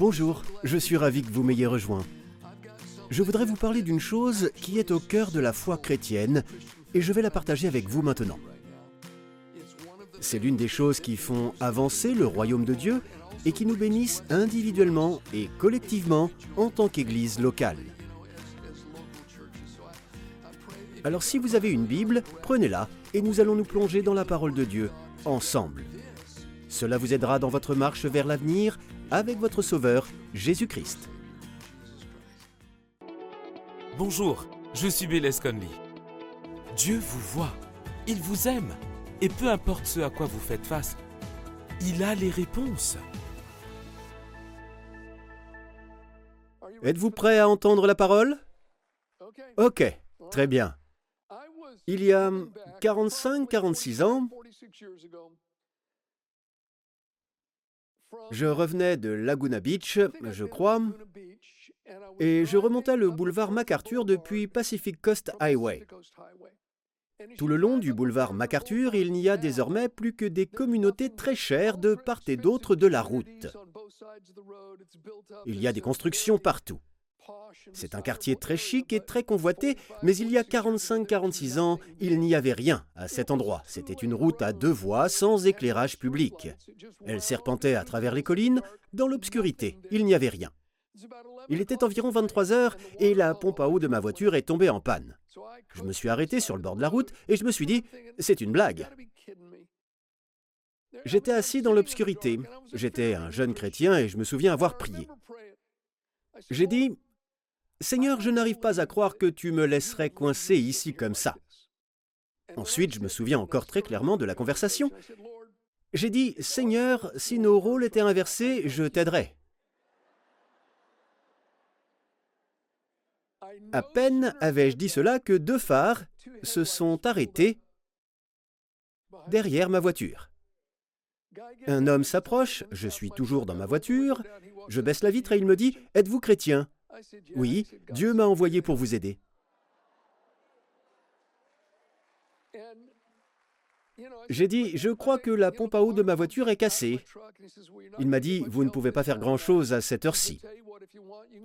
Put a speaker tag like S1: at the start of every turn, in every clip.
S1: Bonjour, je suis ravi que vous m'ayez rejoint. Je voudrais vous parler d'une chose qui est au cœur de la foi chrétienne et je vais la partager avec vous maintenant. C'est l'une des choses qui font avancer le royaume de Dieu et qui nous bénissent individuellement et collectivement en tant qu'Église locale. Alors si vous avez une Bible, prenez-la et nous allons nous plonger dans la parole de Dieu ensemble. Cela vous aidera dans votre marche vers l'avenir avec votre Sauveur, Jésus-Christ.
S2: Bonjour, je suis Bélez Conley. Dieu vous voit, il vous aime, et peu importe ce à quoi vous faites face, il a les réponses.
S1: Êtes-vous prêt à entendre la parole? Ok, très bien. Il y a 45-46 ans, je revenais de Laguna Beach, je crois, et je remontais le boulevard MacArthur depuis Pacific Coast Highway. Tout le long du boulevard MacArthur, il n'y a désormais plus que des communautés très chères de part et d'autre de la route. Il y a des constructions partout. C'est un quartier très chic et très convoité, mais il y a 45-46 ans, il n'y avait rien à cet endroit. C'était une route à deux voies sans éclairage public. Elle serpentait à travers les collines, dans l'obscurité. Il n'y avait rien. Il était environ 23 heures et la pompe à eau de ma voiture est tombée en panne. Je me suis arrêté sur le bord de la route et je me suis dit, c'est une blague. J'étais assis dans l'obscurité. J'étais un jeune chrétien et je me souviens avoir prié. J'ai dit, Seigneur, je n'arrive pas à croire que tu me laisserais coincé ici comme ça. Ensuite, je me souviens encore très clairement de la conversation. J'ai dit, Seigneur, si nos rôles étaient inversés, je t'aiderais. À peine avais-je dit cela que deux phares se sont arrêtés derrière ma voiture. Un homme s'approche, je suis toujours dans ma voiture, je baisse la vitre et il me dit, Êtes-vous chrétien? Oui, Dieu m'a envoyé pour vous aider. J'ai dit, je crois que la pompe à eau de ma voiture est cassée. Il m'a dit, vous ne pouvez pas faire grand-chose à cette heure-ci.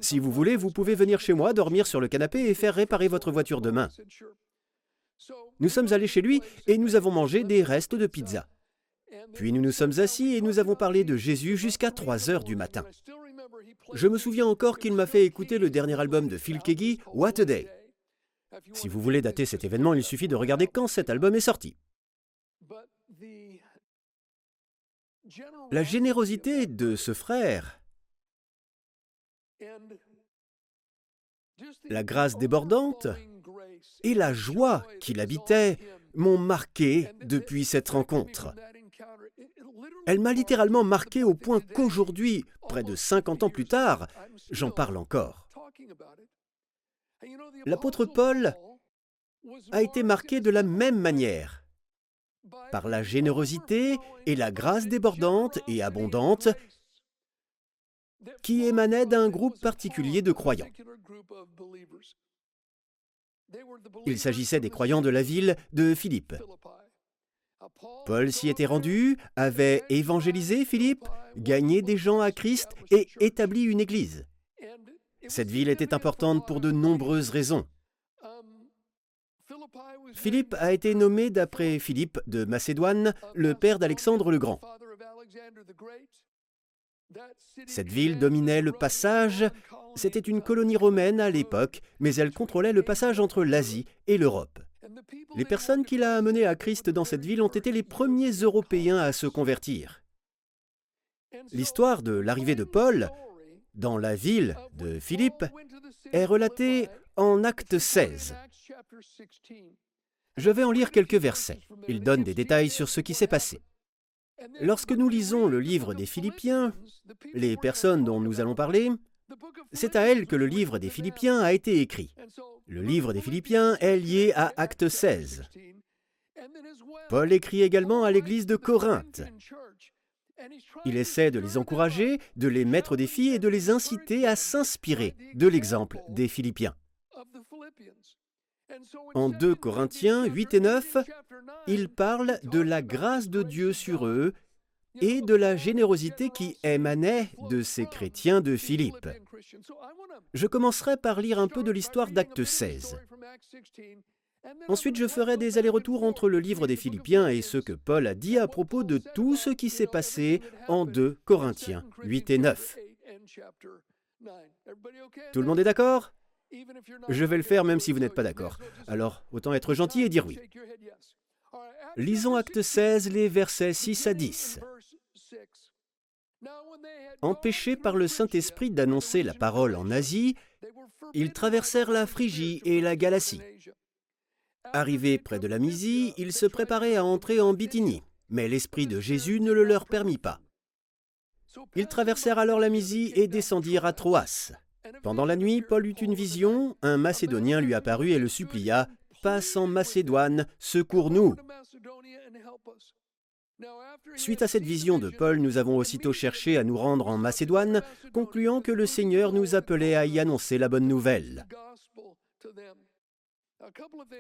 S1: Si vous voulez, vous pouvez venir chez moi, dormir sur le canapé et faire réparer votre voiture demain. Nous sommes allés chez lui et nous avons mangé des restes de pizza. Puis nous nous sommes assis et nous avons parlé de Jésus jusqu'à 3 heures du matin. Je me souviens encore qu'il m'a fait écouter le dernier album de Phil Keggy, What a Day. Si vous voulez dater cet événement, il suffit de regarder quand cet album est sorti. La générosité de ce frère, la grâce débordante et la joie qu'il habitait m'ont marqué depuis cette rencontre. Elle m'a littéralement marqué au point qu'aujourd'hui, près de 50 ans plus tard, j'en parle encore. L'apôtre Paul a été marqué de la même manière, par la générosité et la grâce débordante et abondante qui émanait d'un groupe particulier de croyants. Il s'agissait des croyants de la ville de Philippe. Paul s'y était rendu, avait évangélisé Philippe, gagné des gens à Christ et établi une église. Cette ville était importante pour de nombreuses raisons. Philippe a été nommé d'après Philippe de Macédoine, le père d'Alexandre le Grand. Cette ville dominait le passage, c'était une colonie romaine à l'époque, mais elle contrôlait le passage entre l'Asie et l'Europe. Les personnes qu'il a amenées à Christ dans cette ville ont été les premiers Européens à se convertir. L'histoire de l'arrivée de Paul dans la ville de Philippe est relatée en Acte 16. Je vais en lire quelques versets. Il donne des détails sur ce qui s'est passé. Lorsque nous lisons le livre des Philippiens, les personnes dont nous allons parler, c'est à elles que le livre des Philippiens a été écrit. Le livre des Philippiens est lié à Acte 16. Paul écrit également à l'église de Corinthe. Il essaie de les encourager, de les mettre au défi et de les inciter à s'inspirer de l'exemple des Philippiens. En 2 Corinthiens 8 et 9, il parle de la grâce de Dieu sur eux et de la générosité qui émanait de ces chrétiens de Philippe. Je commencerai par lire un peu de l'histoire d'Acte 16. Ensuite, je ferai des allers-retours entre le livre des Philippiens et ce que Paul a dit à propos de tout ce qui s'est passé en 2 Corinthiens 8 et 9. Tout le monde est d'accord? Je vais le faire même si vous n'êtes pas d'accord. Alors, autant être gentil et dire oui. Lisons Acte 16, les versets 6 à 10. Empêchés par le Saint-Esprit d'annoncer la parole en Asie, ils traversèrent la Phrygie et la Galatie. Arrivés près de la Mysie, ils se préparaient à entrer en Bithynie, mais l'Esprit de Jésus ne le leur permit pas. Ils traversèrent alors la Mysie et descendirent à Troas. Pendant la nuit, Paul eut une vision, un Macédonien lui apparut et le supplia Passe en Macédoine, secours-nous. Suite à cette vision de Paul, nous avons aussitôt cherché à nous rendre en Macédoine, concluant que le Seigneur nous appelait à y annoncer la bonne nouvelle.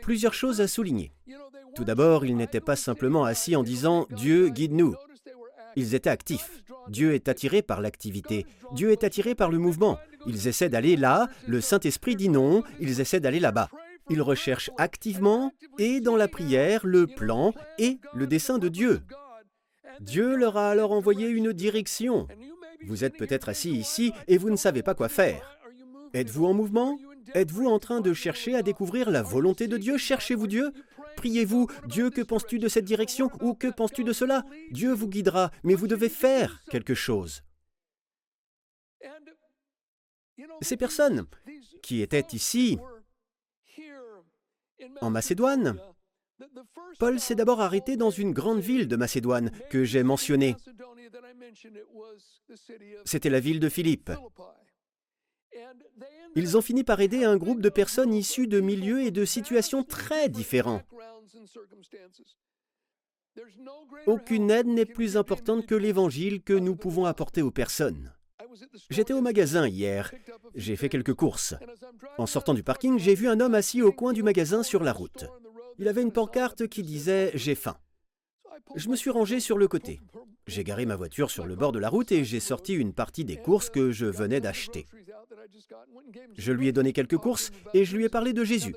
S1: Plusieurs choses à souligner. Tout d'abord, ils n'étaient pas simplement assis en disant ⁇ Dieu, guide-nous ⁇ Ils étaient actifs. Dieu est attiré par l'activité. Dieu est attiré par le mouvement. Ils essaient d'aller là, le Saint-Esprit dit non, ils essaient d'aller là-bas. Ils recherchent activement et dans la prière le plan et le dessein de Dieu. Dieu leur a alors envoyé une direction. Vous êtes peut-être assis ici et vous ne savez pas quoi faire. Êtes-vous en mouvement? Êtes-vous en train de chercher à découvrir la volonté de Dieu? Cherchez-vous Dieu? Priez-vous, Dieu, que penses-tu de cette direction ou que penses-tu de cela? Dieu vous guidera, mais vous devez faire quelque chose. Ces personnes qui étaient ici, en Macédoine, Paul s'est d'abord arrêté dans une grande ville de Macédoine que j'ai mentionnée. C'était la ville de Philippe. Ils ont fini par aider un groupe de personnes issues de milieux et de situations très différents. Aucune aide n'est plus importante que l'évangile que nous pouvons apporter aux personnes. J'étais au magasin hier, j'ai fait quelques courses. En sortant du parking, j'ai vu un homme assis au coin du magasin sur la route. Il avait une pancarte qui disait ⁇ J'ai faim ⁇ Je me suis rangé sur le côté. J'ai garé ma voiture sur le bord de la route et j'ai sorti une partie des courses que je venais d'acheter. Je lui ai donné quelques courses et je lui ai parlé de Jésus.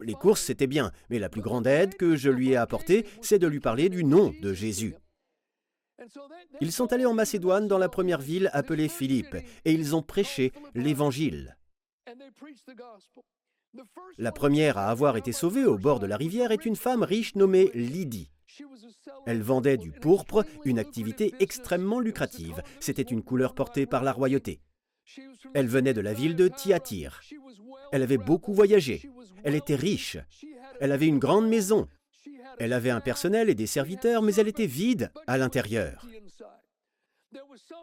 S1: Les courses, c'était bien, mais la plus grande aide que je lui ai apportée, c'est de lui parler du nom de Jésus. Ils sont allés en Macédoine dans la première ville appelée Philippe et ils ont prêché l'Évangile. La première à avoir été sauvée au bord de la rivière est une femme riche nommée Lydie. Elle vendait du pourpre, une activité extrêmement lucrative. C'était une couleur portée par la royauté. Elle venait de la ville de Thyatire. Elle avait beaucoup voyagé. Elle était riche. Elle avait une grande maison. Elle avait un personnel et des serviteurs, mais elle était vide à l'intérieur.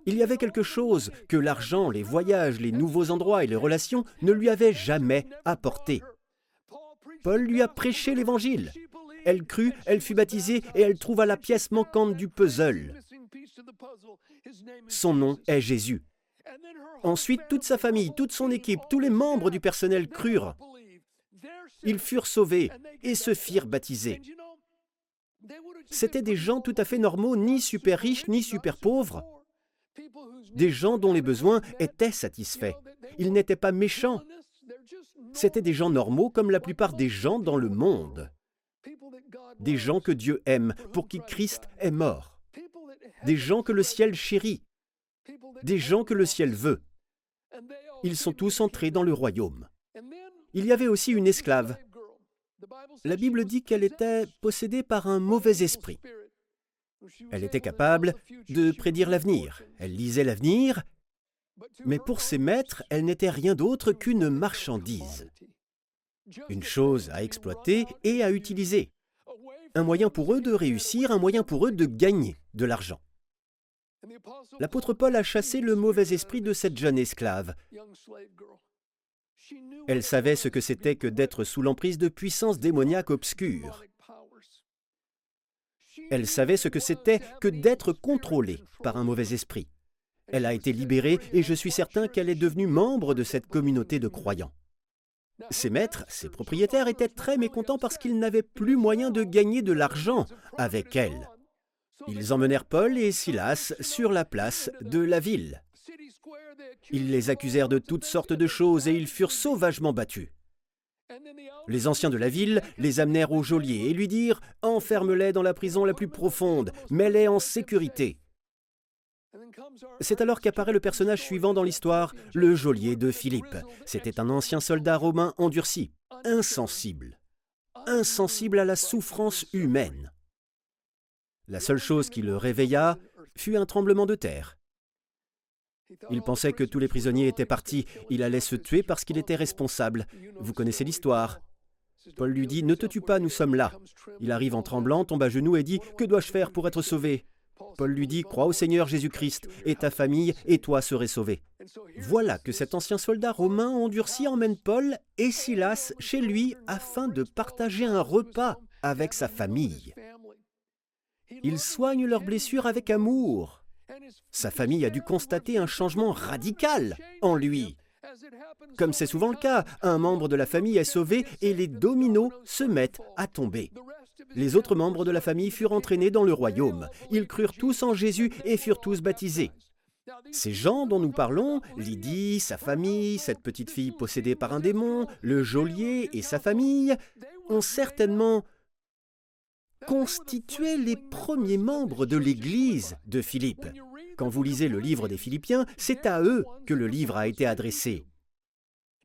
S1: Il y avait quelque chose que l'argent, les voyages, les nouveaux endroits et les relations ne lui avaient jamais apporté. Paul lui a prêché l'Évangile. Elle crut, elle fut baptisée et elle trouva la pièce manquante du puzzle. Son nom est Jésus. Ensuite, toute sa famille, toute son équipe, tous les membres du personnel crurent. Ils furent sauvés et se firent baptiser. C'étaient des gens tout à fait normaux, ni super riches, ni super pauvres. Des gens dont les besoins étaient satisfaits. Ils n'étaient pas méchants. C'étaient des gens normaux comme la plupart des gens dans le monde. Des gens que Dieu aime, pour qui Christ est mort. Des gens que le ciel chérit. Des gens que le ciel veut. Ils sont tous entrés dans le royaume. Il y avait aussi une esclave. La Bible dit qu'elle était possédée par un mauvais esprit. Elle était capable de prédire l'avenir. Elle lisait l'avenir, mais pour ses maîtres, elle n'était rien d'autre qu'une marchandise. Une chose à exploiter et à utiliser. Un moyen pour eux de réussir, un moyen pour eux de gagner de l'argent. L'apôtre Paul a chassé le mauvais esprit de cette jeune esclave. Elle savait ce que c'était que d'être sous l'emprise de puissances démoniaques obscures. Elle savait ce que c'était que d'être contrôlée par un mauvais esprit. Elle a été libérée et je suis certain qu'elle est devenue membre de cette communauté de croyants. Ses maîtres, ses propriétaires étaient très mécontents parce qu'ils n'avaient plus moyen de gagner de l'argent avec elle. Ils emmenèrent Paul et Silas sur la place de la ville. Ils les accusèrent de toutes sortes de choses et ils furent sauvagement battus. Les anciens de la ville les amenèrent au geôlier et lui dirent Enferme-les dans la prison la plus profonde, mets-les en sécurité. C'est alors qu'apparaît le personnage suivant dans l'histoire, le geôlier de Philippe. C'était un ancien soldat romain endurci, insensible, insensible à la souffrance humaine. La seule chose qui le réveilla fut un tremblement de terre. Il pensait que tous les prisonniers étaient partis, il allait se tuer parce qu'il était responsable. Vous connaissez l'histoire. Paul lui dit, Ne te tue pas, nous sommes là. Il arrive en tremblant, tombe à genoux et dit, Que dois-je faire pour être sauvé? Paul lui dit, Crois au Seigneur Jésus-Christ, et ta famille et toi serez sauvés. Voilà que cet ancien soldat romain endurci emmène Paul et Silas chez lui afin de partager un repas avec sa famille. Il soigne leurs blessures avec amour. Sa famille a dû constater un changement radical en lui. Comme c'est souvent le cas, un membre de la famille est sauvé et les dominos se mettent à tomber. Les autres membres de la famille furent entraînés dans le royaume. Ils crurent tous en Jésus et furent tous baptisés. Ces gens dont nous parlons, Lydie, sa famille, cette petite fille possédée par un démon, le geôlier et sa famille, ont certainement constituaient les premiers membres de l'Église de Philippe. Quand vous lisez le livre des Philippiens, c'est à eux que le livre a été adressé.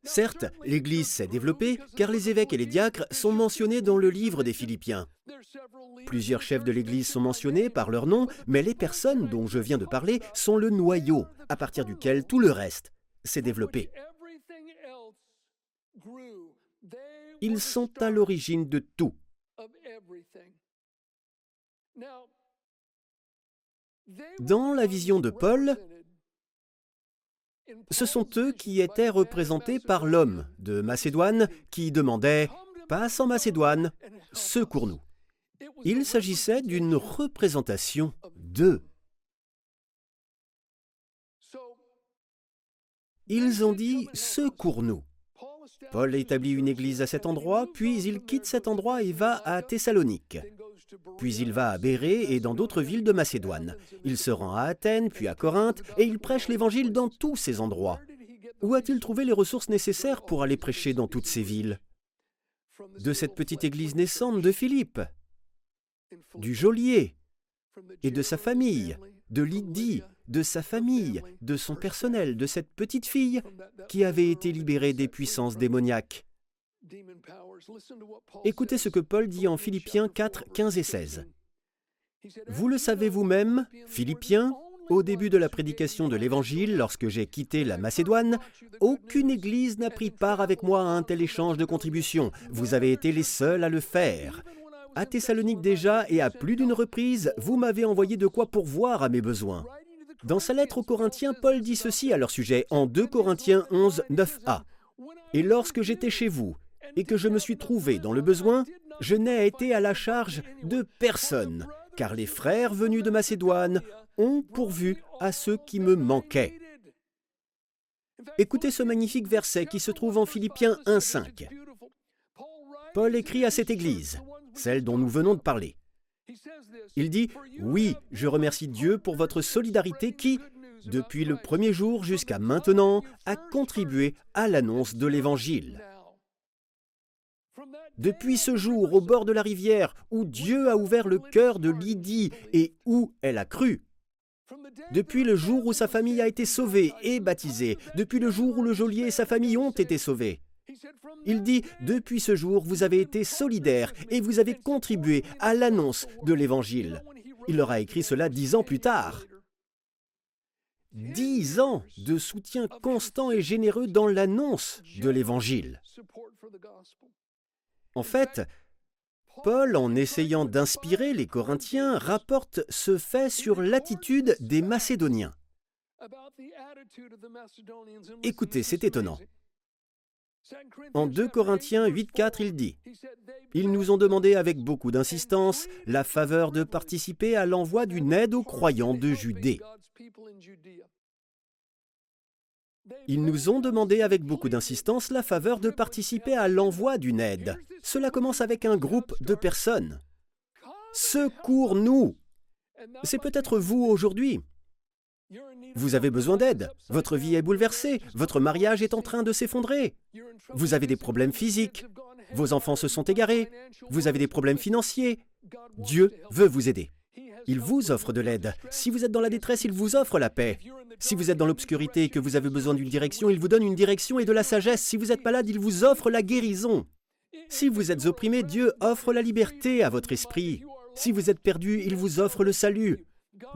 S1: Certes, l'Église s'est développée car les évêques et les diacres sont mentionnés dans le livre des Philippiens. Plusieurs chefs de l'Église sont mentionnés par leur nom, mais les personnes dont je viens de parler sont le noyau à partir duquel tout le reste s'est développé. Ils sont à l'origine de tout. Dans la vision de Paul, ce sont eux qui étaient représentés par l'homme de Macédoine qui demandait ⁇ Passe en Macédoine, secours-nous ⁇ Il s'agissait d'une représentation d'eux. Ils ont dit ⁇ Secours-nous ⁇ Paul établit une église à cet endroit, puis il quitte cet endroit et va à Thessalonique. Puis il va à Bérée et dans d'autres villes de Macédoine. Il se rend à Athènes, puis à Corinthe, et il prêche l'Évangile dans tous ces endroits. Où a-t-il trouvé les ressources nécessaires pour aller prêcher dans toutes ces villes? De cette petite église naissante de Philippe, du geôlier, et de sa famille, de Lydie, de sa famille, de son personnel, de cette petite fille qui avait été libérée des puissances démoniaques. Écoutez ce que Paul dit en Philippiens 4, 15 et 16. Vous le savez vous-même, Philippiens, au début de la prédication de l'Évangile, lorsque j'ai quitté la Macédoine, aucune Église n'a pris part avec moi à un tel échange de contributions. Vous avez été les seuls à le faire. À Thessalonique déjà et à plus d'une reprise, vous m'avez envoyé de quoi pourvoir à mes besoins. Dans sa lettre aux Corinthiens, Paul dit ceci à leur sujet en 2 Corinthiens 11, 9a. Et lorsque j'étais chez vous, et que je me suis trouvé dans le besoin, je n'ai été à la charge de personne, car les frères venus de Macédoine ont pourvu à ceux qui me manquaient. Écoutez ce magnifique verset qui se trouve en Philippiens 1.5. Paul écrit à cette Église, celle dont nous venons de parler. Il dit, Oui, je remercie Dieu pour votre solidarité qui, depuis le premier jour jusqu'à maintenant, a contribué à l'annonce de l'Évangile. Depuis ce jour, au bord de la rivière, où Dieu a ouvert le cœur de Lydie et où elle a cru, depuis le jour où sa famille a été sauvée et baptisée, depuis le jour où le geôlier et sa famille ont été sauvés, il dit, depuis ce jour, vous avez été solidaires et vous avez contribué à l'annonce de l'Évangile. Il leur a écrit cela dix ans plus tard. Dix ans de soutien constant et généreux dans l'annonce de l'Évangile. En fait, Paul, en essayant d'inspirer les Corinthiens, rapporte ce fait sur l'attitude des Macédoniens. Écoutez, c'est étonnant. En 2 Corinthiens 8.4, il dit Ils nous ont demandé avec beaucoup d'insistance la faveur de participer à l'envoi d'une aide aux croyants de Judée. Ils nous ont demandé avec beaucoup d'insistance la faveur de participer à l'envoi d'une aide. Cela commence avec un groupe de personnes. Secours-nous C'est peut-être vous aujourd'hui. Vous avez besoin d'aide. Votre vie est bouleversée. Votre mariage est en train de s'effondrer. Vous avez des problèmes physiques. Vos enfants se sont égarés. Vous avez des problèmes financiers. Dieu veut vous aider. Il vous offre de l'aide. Si vous êtes dans la détresse, il vous offre la paix. Si vous êtes dans l'obscurité et que vous avez besoin d'une direction, il vous donne une direction et de la sagesse. Si vous êtes malade, il vous offre la guérison. Si vous êtes opprimé, Dieu offre la liberté à votre esprit. Si vous êtes perdu, il vous offre le salut.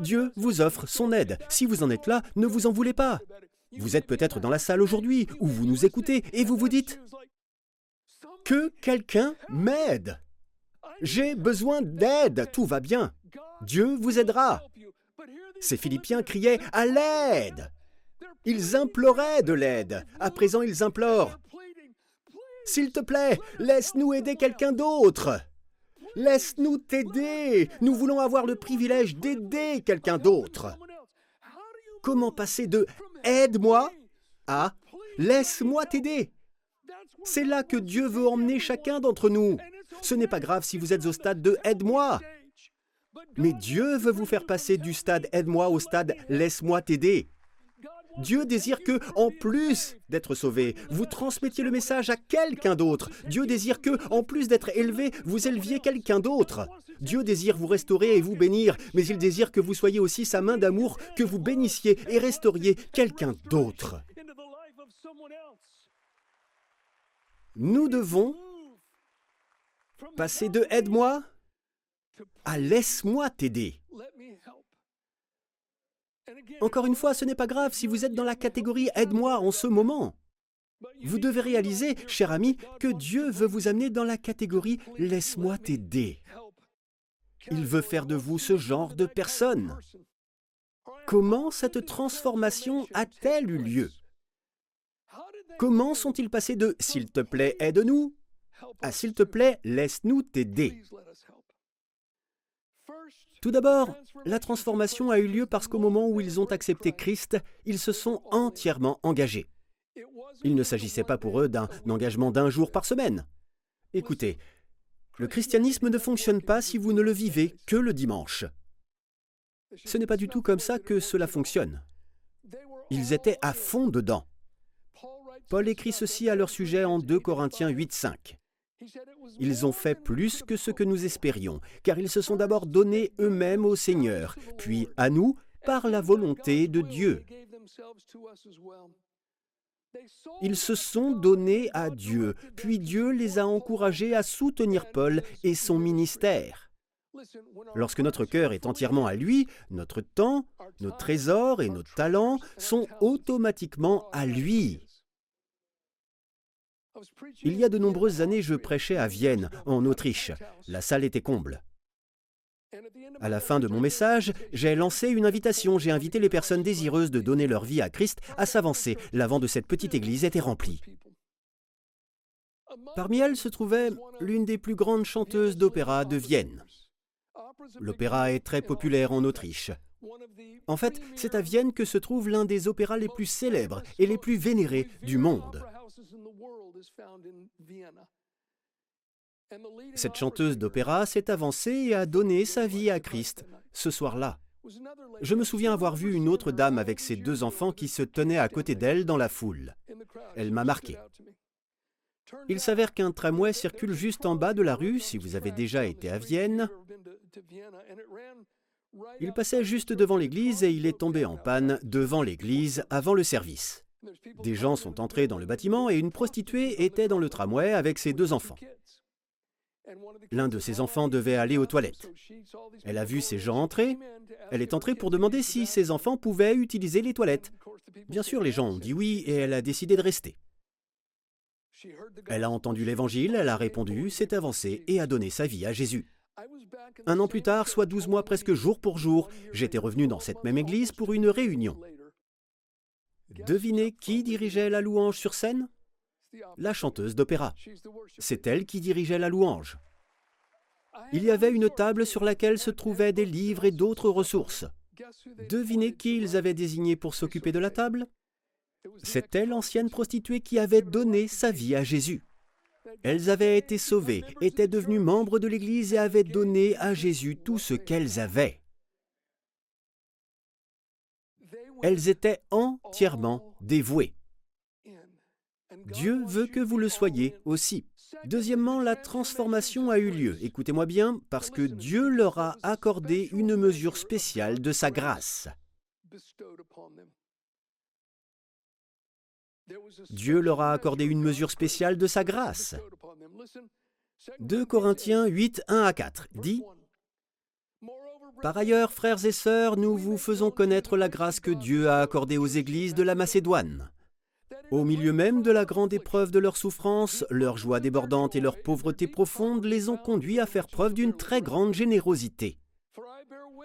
S1: Dieu vous offre son aide. Si vous en êtes là, ne vous en voulez pas. Vous êtes peut-être dans la salle aujourd'hui, où vous nous écoutez, et vous vous dites Que quelqu'un m'aide. J'ai besoin d'aide, tout va bien. Dieu vous aidera. Ces Philippiens criaient à l'aide. Ils imploraient de l'aide. À présent, ils implorent. S'il te plaît, laisse-nous aider quelqu'un d'autre. Laisse-nous t'aider. Nous voulons avoir le privilège d'aider quelqu'un d'autre. Comment passer de aide-moi à laisse-moi t'aider? C'est là que Dieu veut emmener chacun d'entre nous. Ce n'est pas grave si vous êtes au stade de aide-moi. Mais Dieu veut vous faire passer du stade aide-moi au stade laisse-moi t'aider. Dieu désire que, en plus d'être sauvé, vous transmettiez le message à quelqu'un d'autre. Dieu désire que, en plus d'être élevé, vous éleviez quelqu'un d'autre. Dieu désire vous restaurer et vous bénir, mais il désire que vous soyez aussi sa main d'amour, que vous bénissiez et restauriez quelqu'un d'autre. Nous devons passer de aide-moi à laisse-moi t'aider. Encore une fois, ce n'est pas grave si vous êtes dans la catégorie aide-moi en ce moment. Vous devez réaliser, cher ami, que Dieu veut vous amener dans la catégorie laisse-moi t'aider. Il veut faire de vous ce genre de personne. Comment cette transformation a-t-elle eu lieu? Comment sont-ils passés de s'il te plaît, aide-nous à s'il te plaît, laisse-nous t'aider tout d'abord, la transformation a eu lieu parce qu'au moment où ils ont accepté Christ, ils se sont entièrement engagés. Il ne s'agissait pas pour eux d'un engagement d'un jour par semaine. Écoutez, le christianisme ne fonctionne pas si vous ne le vivez que le dimanche. Ce n'est pas du tout comme ça que cela fonctionne. Ils étaient à fond dedans. Paul écrit ceci à leur sujet en 2 Corinthiens 8, 5. Ils ont fait plus que ce que nous espérions, car ils se sont d'abord donnés eux-mêmes au Seigneur, puis à nous par la volonté de Dieu. Ils se sont donnés à Dieu, puis Dieu les a encouragés à soutenir Paul et son ministère. Lorsque notre cœur est entièrement à lui, notre temps, nos trésors et nos talents sont automatiquement à lui. Il y a de nombreuses années, je prêchais à Vienne, en Autriche. La salle était comble. À la fin de mon message, j'ai lancé une invitation. J'ai invité les personnes désireuses de donner leur vie à Christ à s'avancer. L'avant de cette petite église était rempli. Parmi elles se trouvait l'une des plus grandes chanteuses d'opéra de Vienne. L'opéra est très populaire en Autriche. En fait, c'est à Vienne que se trouve l'un des opéras les plus célèbres et les plus vénérés du monde. Cette chanteuse d'opéra s'est avancée et a donné sa vie à Christ ce soir-là. Je me souviens avoir vu une autre dame avec ses deux enfants qui se tenaient à côté d'elle dans la foule. Elle m'a marqué. Il s'avère qu'un tramway circule juste en bas de la rue, si vous avez déjà été à Vienne. Il passait juste devant l'église et il est tombé en panne devant l'église avant le service. Des gens sont entrés dans le bâtiment et une prostituée était dans le tramway avec ses deux enfants. L'un de ses enfants devait aller aux toilettes. Elle a vu ces gens entrer. Elle est entrée pour demander si ses enfants pouvaient utiliser les toilettes. Bien sûr, les gens ont dit oui et elle a décidé de rester. Elle a entendu l'évangile, elle a répondu, s'est avancée et a donné sa vie à Jésus. Un an plus tard, soit douze mois presque jour pour jour, j'étais revenu dans cette même église pour une réunion. Devinez qui dirigeait la louange sur scène? La chanteuse d'opéra. C'est elle qui dirigeait la louange. Il y avait une table sur laquelle se trouvaient des livres et d'autres ressources. Devinez qui ils avaient désigné pour s'occuper de la table? C'était l'ancienne prostituée qui avait donné sa vie à Jésus. Elles avaient été sauvées, étaient devenues membres de l'Église et avaient donné à Jésus tout ce qu'elles avaient. Elles étaient entièrement dévouées. Dieu veut que vous le soyez aussi. Deuxièmement, la transformation a eu lieu. Écoutez-moi bien, parce que Dieu leur a accordé une mesure spéciale de sa grâce. Dieu leur a accordé une mesure spéciale de sa grâce. 2 Corinthiens 8, 1 à 4 dit Par ailleurs, frères et sœurs, nous vous faisons connaître la grâce que Dieu a accordée aux églises de la Macédoine. Au milieu même de la grande épreuve de leur souffrance, leur joie débordante et leur pauvreté profonde les ont conduits à faire preuve d'une très grande générosité.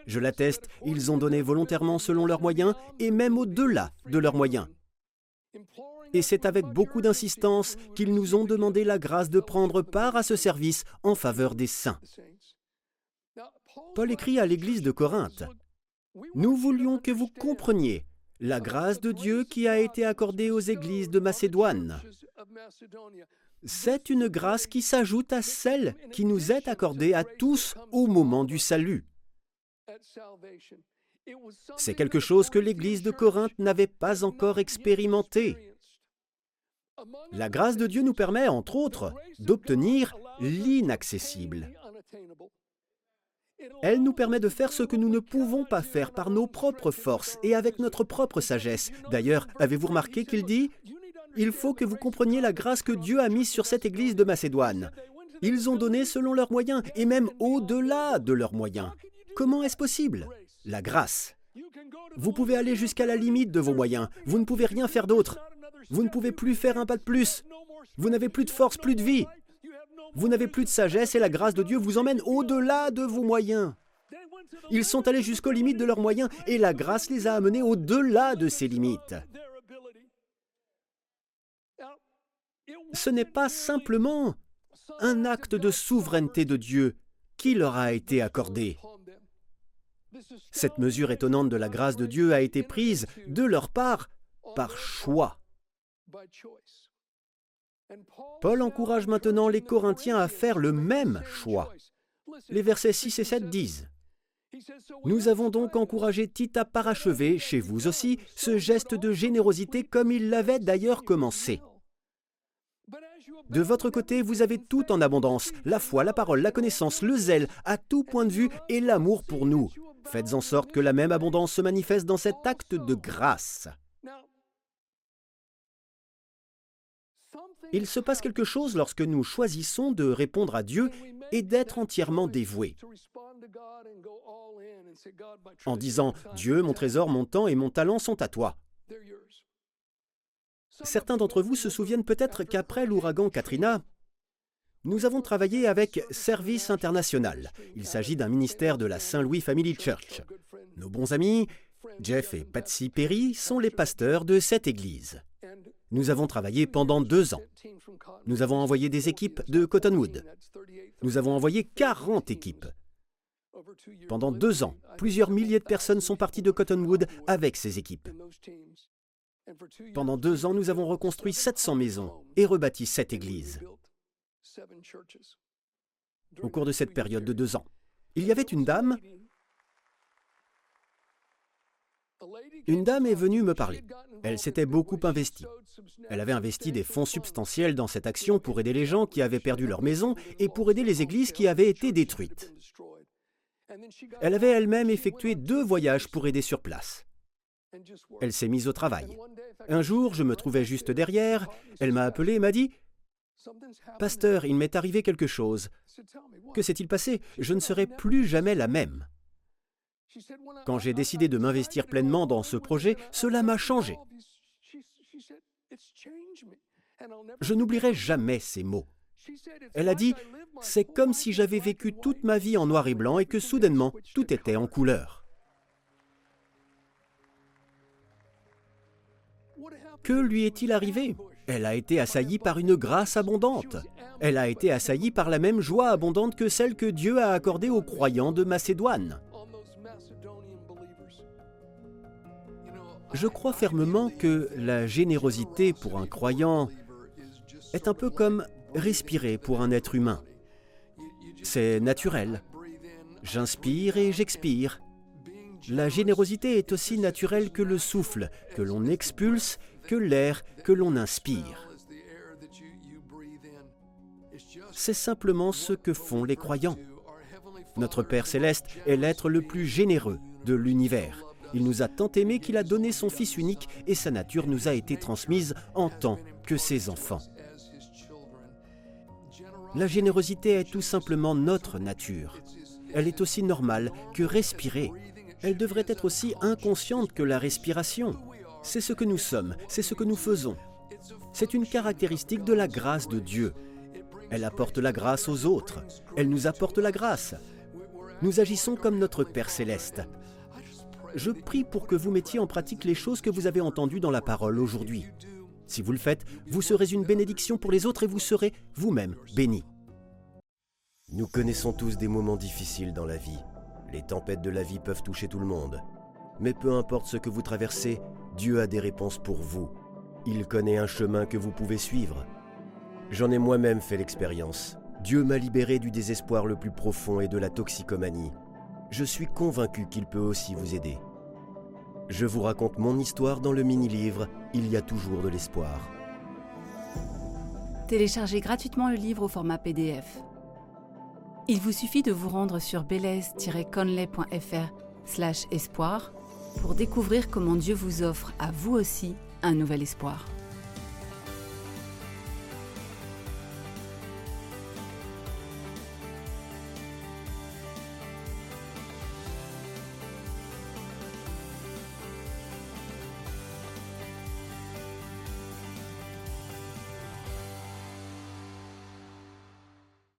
S1: Je l'atteste, ils ont donné volontairement selon leurs moyens et même au-delà de leurs moyens. Et c'est avec beaucoup d'insistance qu'ils nous ont demandé la grâce de prendre part à ce service en faveur des saints. Paul écrit à l'église de Corinthe, Nous voulions que vous compreniez la grâce de Dieu qui a été accordée aux églises de Macédoine. C'est une grâce qui s'ajoute à celle qui nous est accordée à tous au moment du salut. C'est quelque chose que l'Église de Corinthe n'avait pas encore expérimenté. La grâce de Dieu nous permet, entre autres, d'obtenir l'inaccessible. Elle nous permet de faire ce que nous ne pouvons pas faire par nos propres forces et avec notre propre sagesse. D'ailleurs, avez-vous remarqué qu'il dit Il faut que vous compreniez la grâce que Dieu a mise sur cette Église de Macédoine. Ils ont donné selon leurs moyens et même au-delà de leurs moyens. Comment est-ce possible? La grâce. Vous pouvez aller jusqu'à la limite de vos moyens. Vous ne pouvez rien faire d'autre. Vous ne pouvez plus faire un pas de plus. Vous n'avez plus de force, plus de vie. Vous n'avez plus de sagesse et la grâce de Dieu vous emmène au-delà de vos moyens. Ils sont allés jusqu'aux limites de leurs moyens et la grâce les a amenés au-delà de ces limites. Ce n'est pas simplement un acte de souveraineté de Dieu qui leur a été accordé. Cette mesure étonnante de la grâce de Dieu a été prise de leur part par choix. Paul encourage maintenant les Corinthiens à faire le même choix. Les versets 6 et 7 disent Nous avons donc encouragé Tite à parachever, chez vous aussi, ce geste de générosité comme il l'avait d'ailleurs commencé. De votre côté, vous avez tout en abondance, la foi, la parole, la connaissance, le zèle, à tout point de vue, et l'amour pour nous. Faites en sorte que la même abondance se manifeste dans cet acte de grâce. Il se passe quelque chose lorsque nous choisissons de répondre à Dieu et d'être entièrement dévoués. En disant Dieu, mon trésor, mon temps et mon talent sont à toi. Certains d'entre vous se souviennent peut-être qu'après l'ouragan Katrina, nous avons travaillé avec Service International. Il s'agit d'un ministère de la Saint-Louis Family Church. Nos bons amis, Jeff et Patsy Perry, sont les pasteurs de cette église. Nous avons travaillé pendant deux ans. Nous avons envoyé des équipes de Cottonwood. Nous avons envoyé 40 équipes. Pendant deux ans, plusieurs milliers de personnes sont parties de Cottonwood avec ces équipes. Pendant deux ans, nous avons reconstruit 700 maisons et rebâti sept églises. Au cours de cette période de deux ans, il y avait une dame. Une dame est venue me parler. Elle s'était beaucoup investie. Elle avait investi des fonds substantiels dans cette action pour aider les gens qui avaient perdu leur maison et pour aider les églises qui avaient été détruites. Elle avait elle-même effectué deux voyages pour aider sur place. Elle s'est mise au travail. Un jour, je me trouvais juste derrière, elle m'a appelé et m'a dit Pasteur, il m'est arrivé quelque chose. Que s'est-il passé? Je ne serai plus jamais la même. Quand j'ai décidé de m'investir pleinement dans ce projet, cela m'a changé. Je n'oublierai jamais ces mots. Elle a dit, c'est comme si j'avais vécu toute ma vie en noir et blanc et que soudainement, tout était en couleur. Que lui est-il arrivé? Elle a été assaillie par une grâce abondante. Elle a été assaillie par la même joie abondante que celle que Dieu a accordée aux croyants de Macédoine. Je crois fermement que la générosité pour un croyant est un peu comme respirer pour un être humain. C'est naturel. J'inspire et j'expire. La générosité est aussi naturelle que le souffle, que l'on expulse, que l'air que l'on inspire. C'est simplement ce que font les croyants. Notre Père céleste est l'être le plus généreux de l'univers. Il nous a tant aimés qu'il a donné son Fils unique et sa nature nous a été transmise en tant que ses enfants. La générosité est tout simplement notre nature. Elle est aussi normale que respirer. Elle devrait être aussi inconsciente que la respiration. C'est ce que nous sommes, c'est ce que nous faisons. C'est une caractéristique de la grâce de Dieu. Elle apporte la grâce aux autres. Elle nous apporte la grâce. Nous agissons comme notre Père céleste. Je prie pour que vous mettiez en pratique les choses que vous avez entendues dans la parole aujourd'hui. Si vous le faites, vous serez une bénédiction pour les autres et vous serez vous-même béni.
S3: Nous connaissons tous des moments difficiles dans la vie. Les tempêtes de la vie peuvent toucher tout le monde. Mais peu importe ce que vous traversez, Dieu a des réponses pour vous. Il connaît un chemin que vous pouvez suivre. J'en ai moi-même fait l'expérience. Dieu m'a libéré du désespoir le plus profond et de la toxicomanie. Je suis convaincu qu'il peut aussi vous aider. Je vous raconte mon histoire dans le mini-livre Il y a toujours de l'espoir.
S4: Téléchargez gratuitement le livre au format PDF. Il vous suffit de vous rendre sur belaise-conley.fr espoir pour découvrir comment Dieu vous offre à vous aussi un nouvel espoir.